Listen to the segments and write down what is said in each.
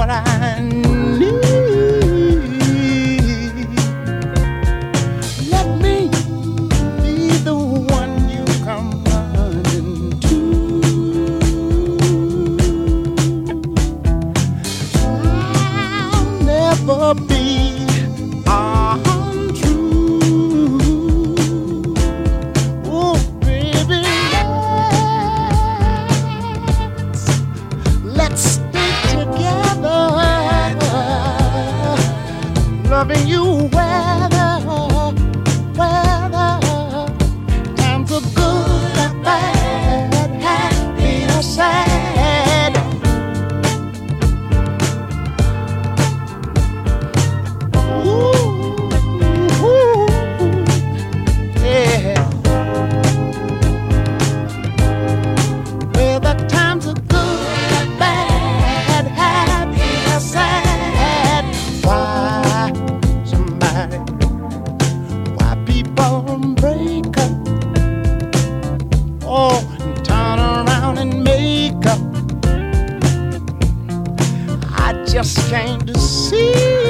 what I need. just came to see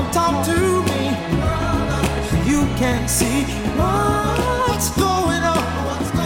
don't talk to me. You can't see what's going on.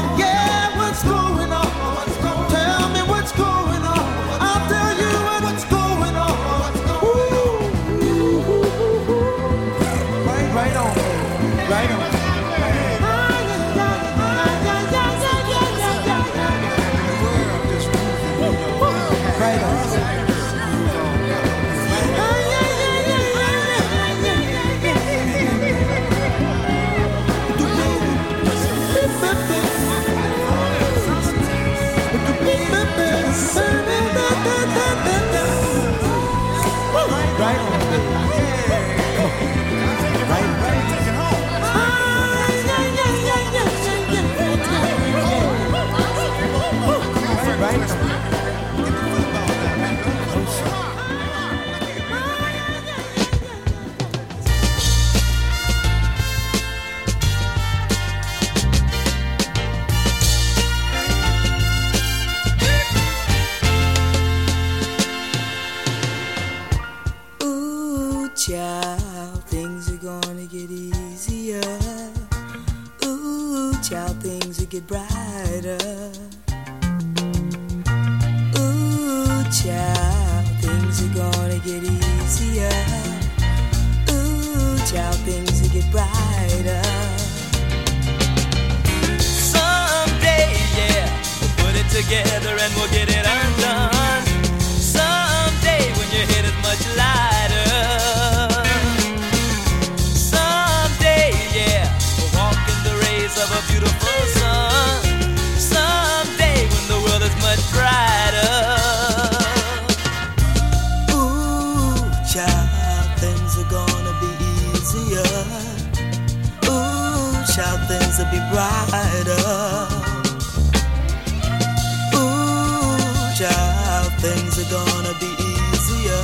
are gonna be easier.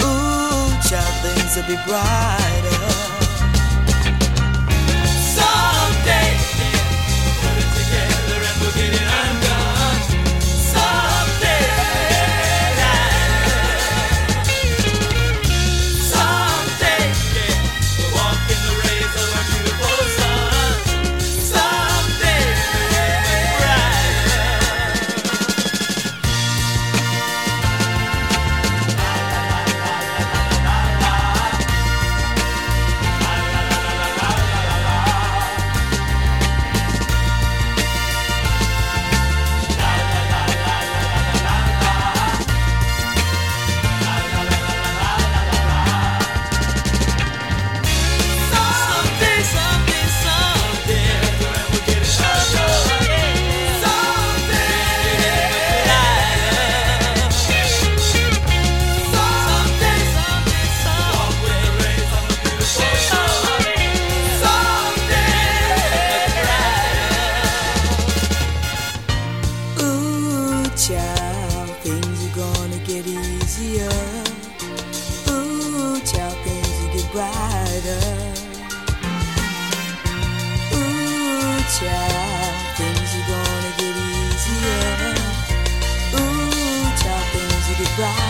Ooh, child, things will be brighter. brighter. Ooh, child, things are gonna get easier. Ooh, child, things will get brighter.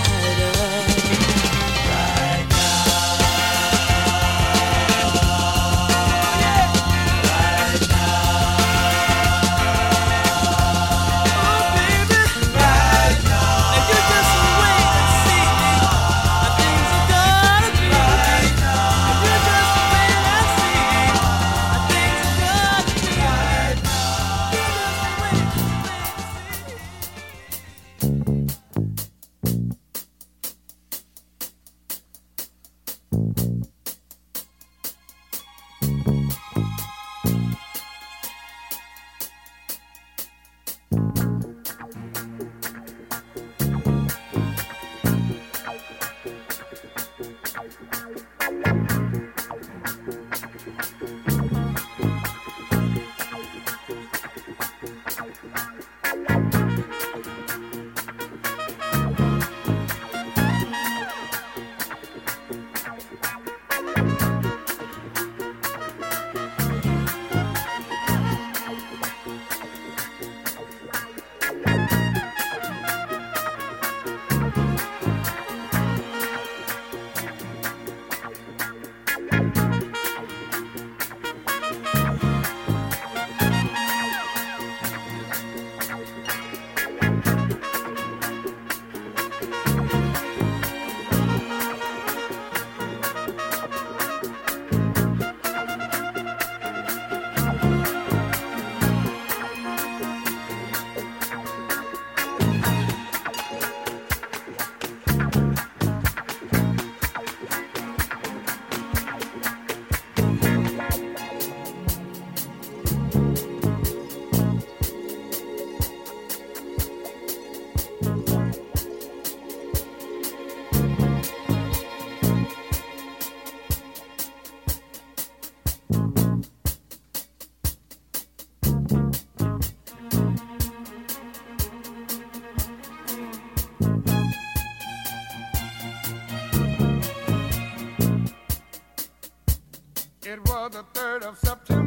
Papa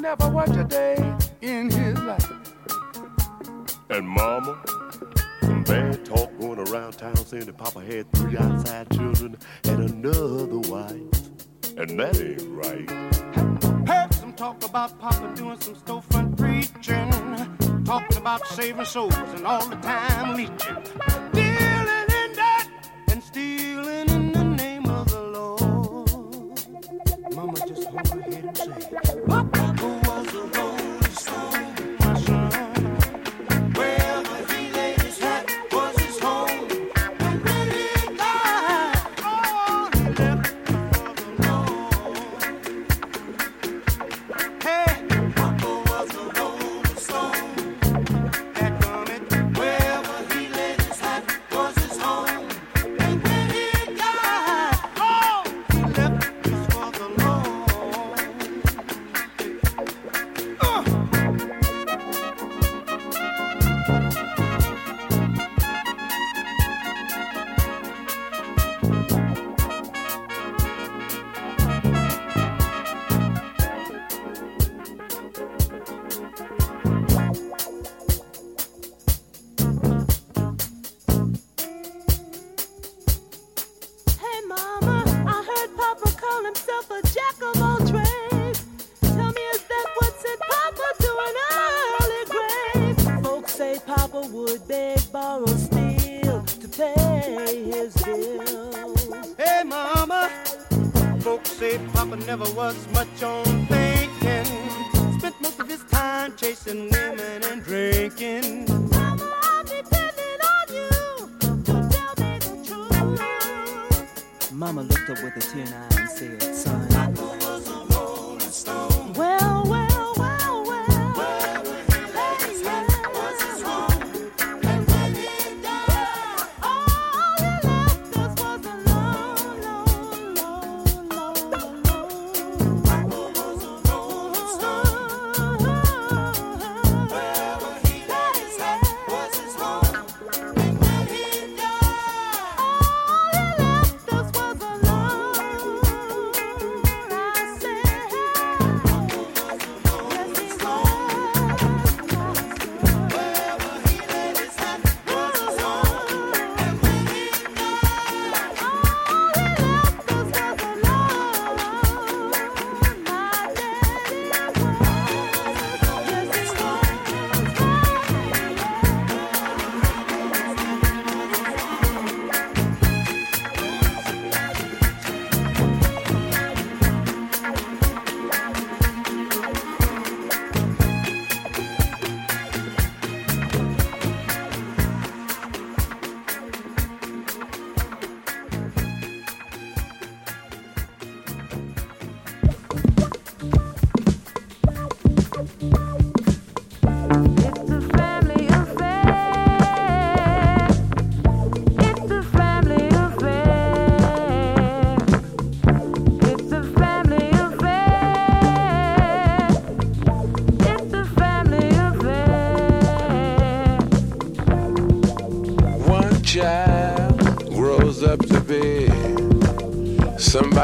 never worked a day in his life. And Mama, some bad talk going around town saying that Papa had three outside children and another wife. And that ain't right. Heard some talk about Papa doing some storefront preaching, talking about saving souls and all the time leeching. Dealing in that and stealing in the name of the Lord. Mama just hold her head and say, never was much on thinking. Spent most of his time chasing women and drinking. Mother, I'm depending on you. So tell me the truth. Mama looked up with a tear in her eye and said, Son.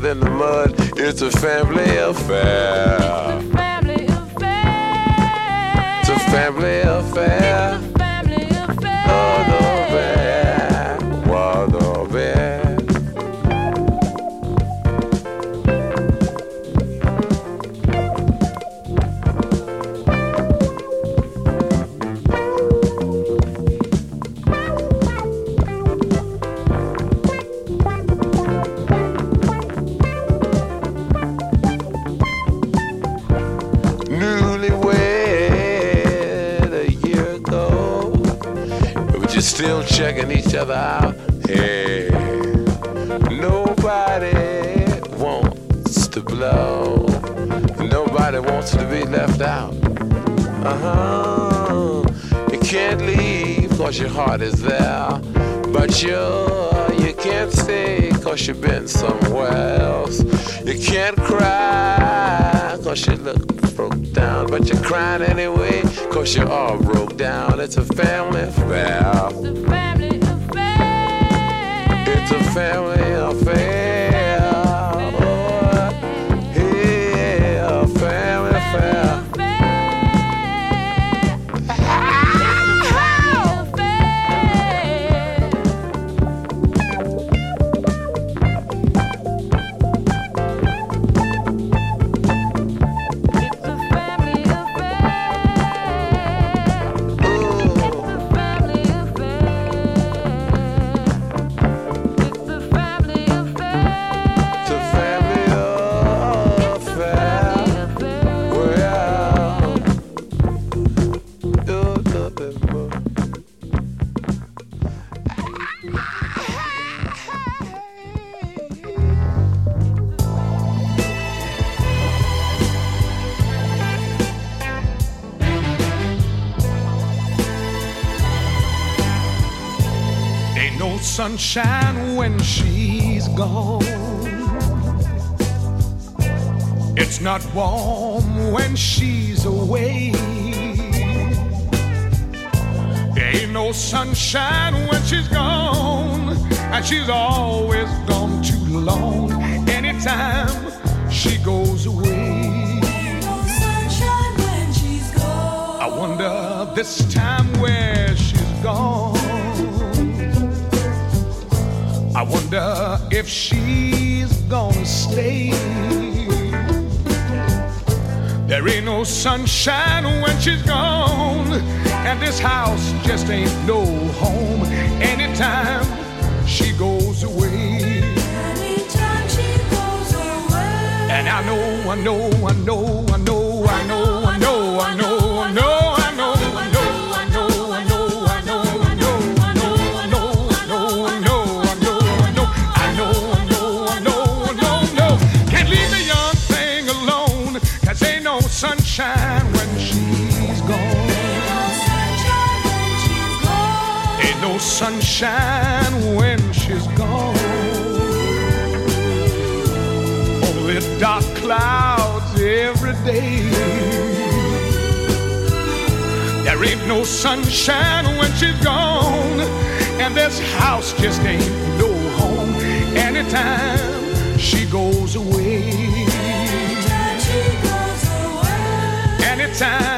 Than the mud. It's a family affair. A Family affair. It's a family affair. Cause you've been somewhere else. You can't cry cause you look broke down. But you're crying anyway cause you're all broke down. It's a family sunshine when she's gone. It's not warm when she's away. There ain't no sunshine when she's gone, and she's always gone too long. Anytime she goes away. I wonder this time where she's gone. I wonder if she's gonna stay. There ain't no sunshine when she's gone, and this house just ain't no home anytime she goes away. And I know, I know, I know, I know, sunshine when she's gone. Only dark clouds every day. There ain't no sunshine when she's gone, and this house just ain't no home anytime she goes away. Anytime she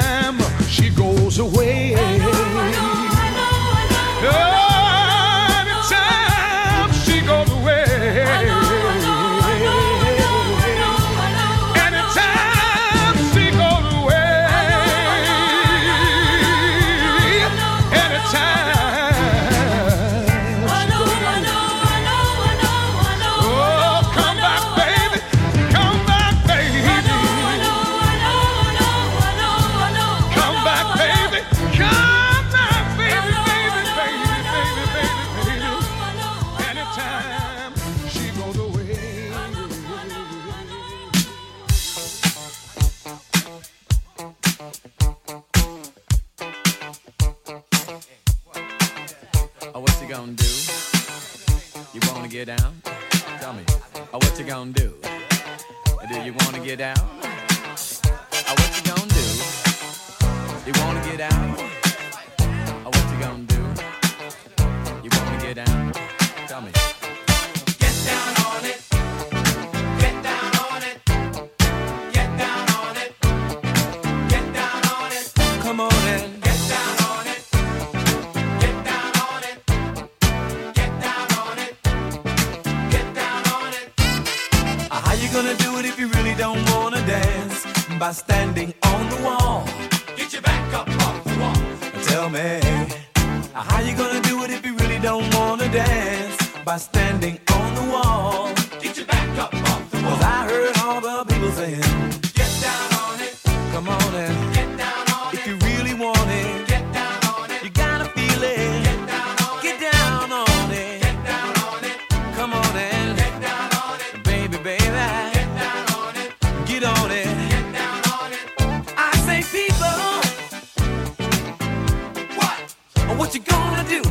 what you gonna do?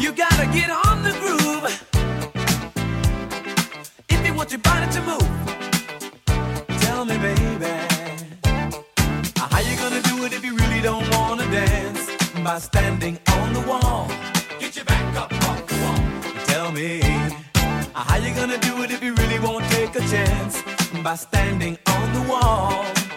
You gotta get on the groove if you want your body to move. Tell me, baby, how you gonna do it if you really don't wanna dance by standing on the wall? Get your back up off the wall. Tell me, how you gonna do it if you really won't take a chance by standing on the wall?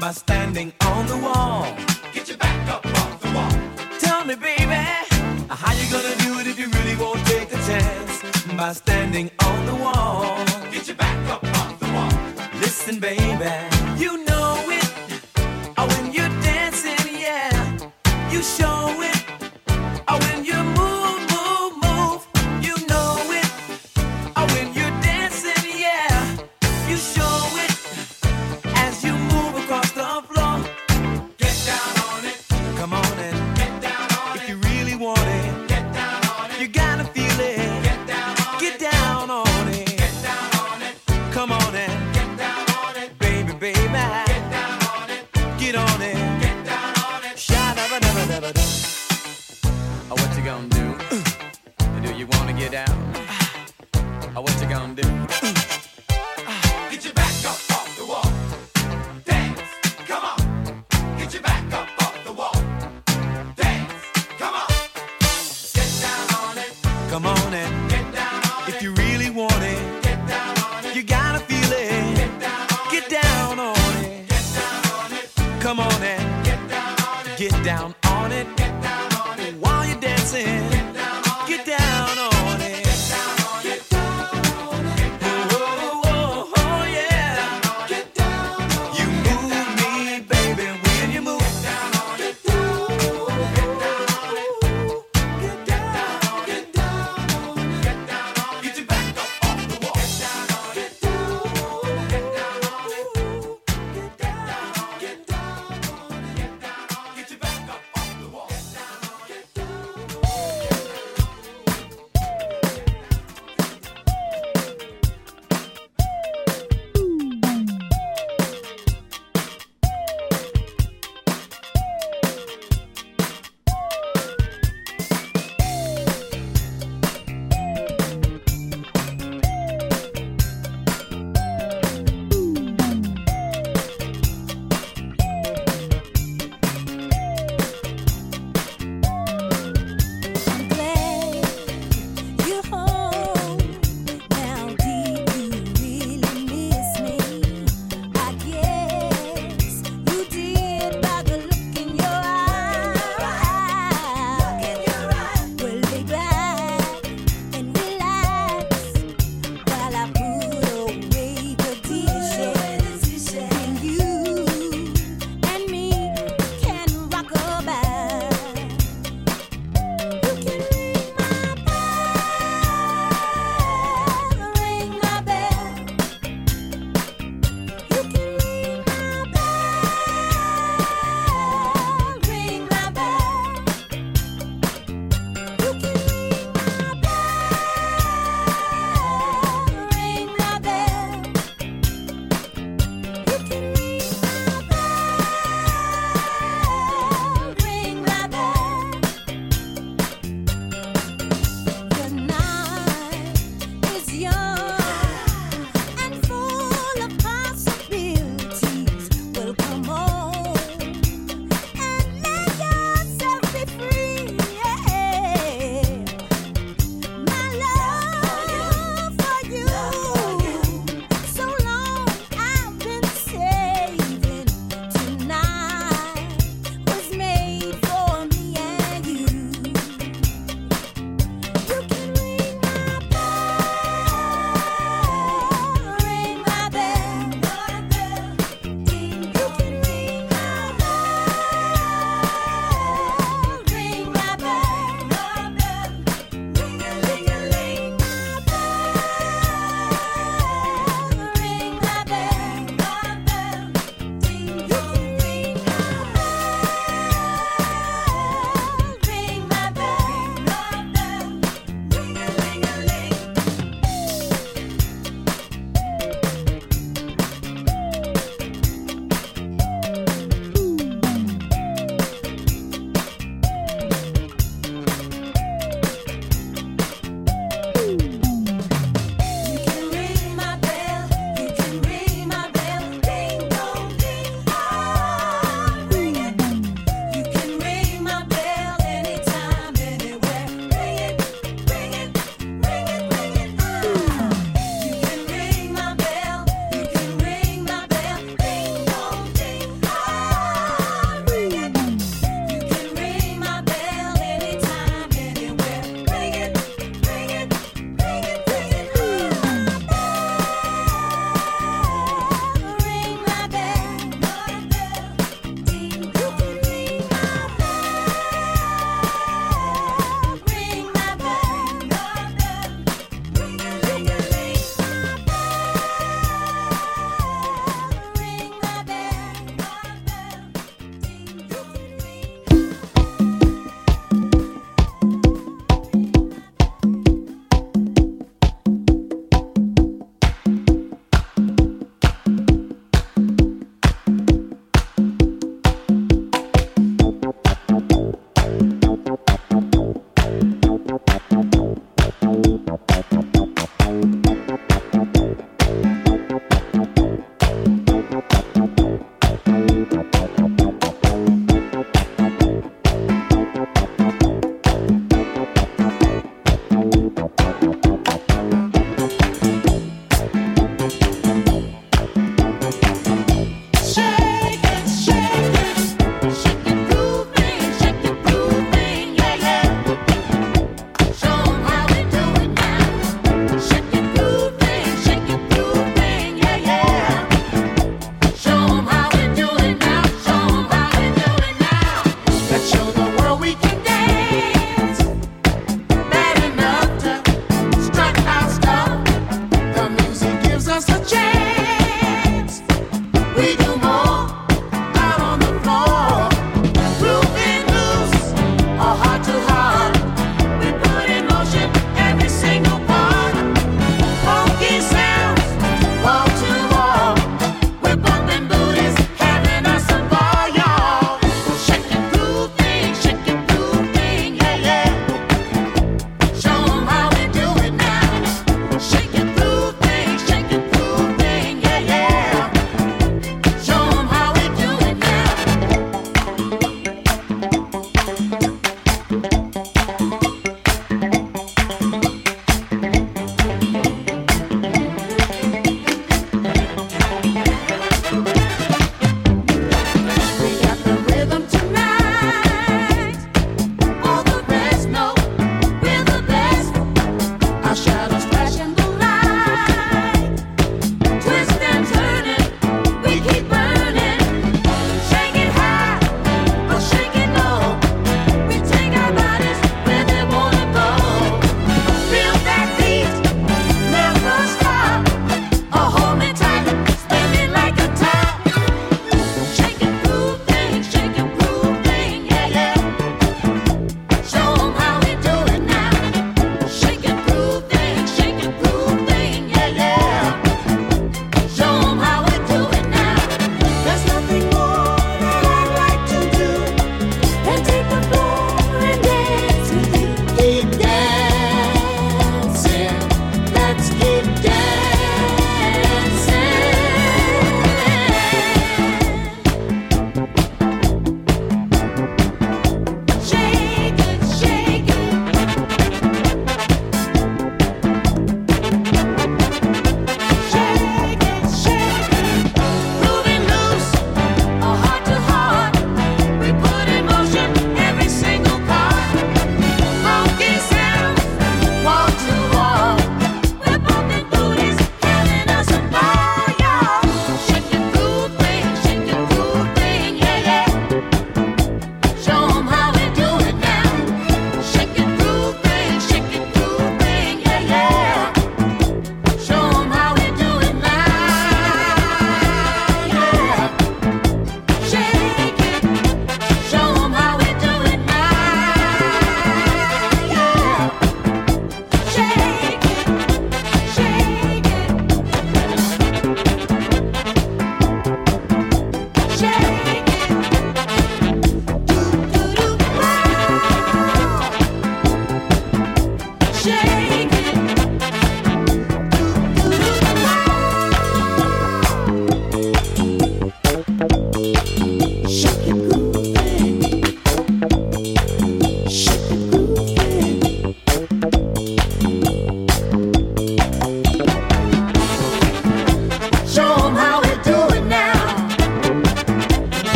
By standing on the wall. Get your back up off the wall. Tell me, baby, how you gonna do it if you really won't take the chance? By standing on the wall. Get your back up off the wall. Listen, baby, you know it. Oh, when you're dancing, yeah, you show.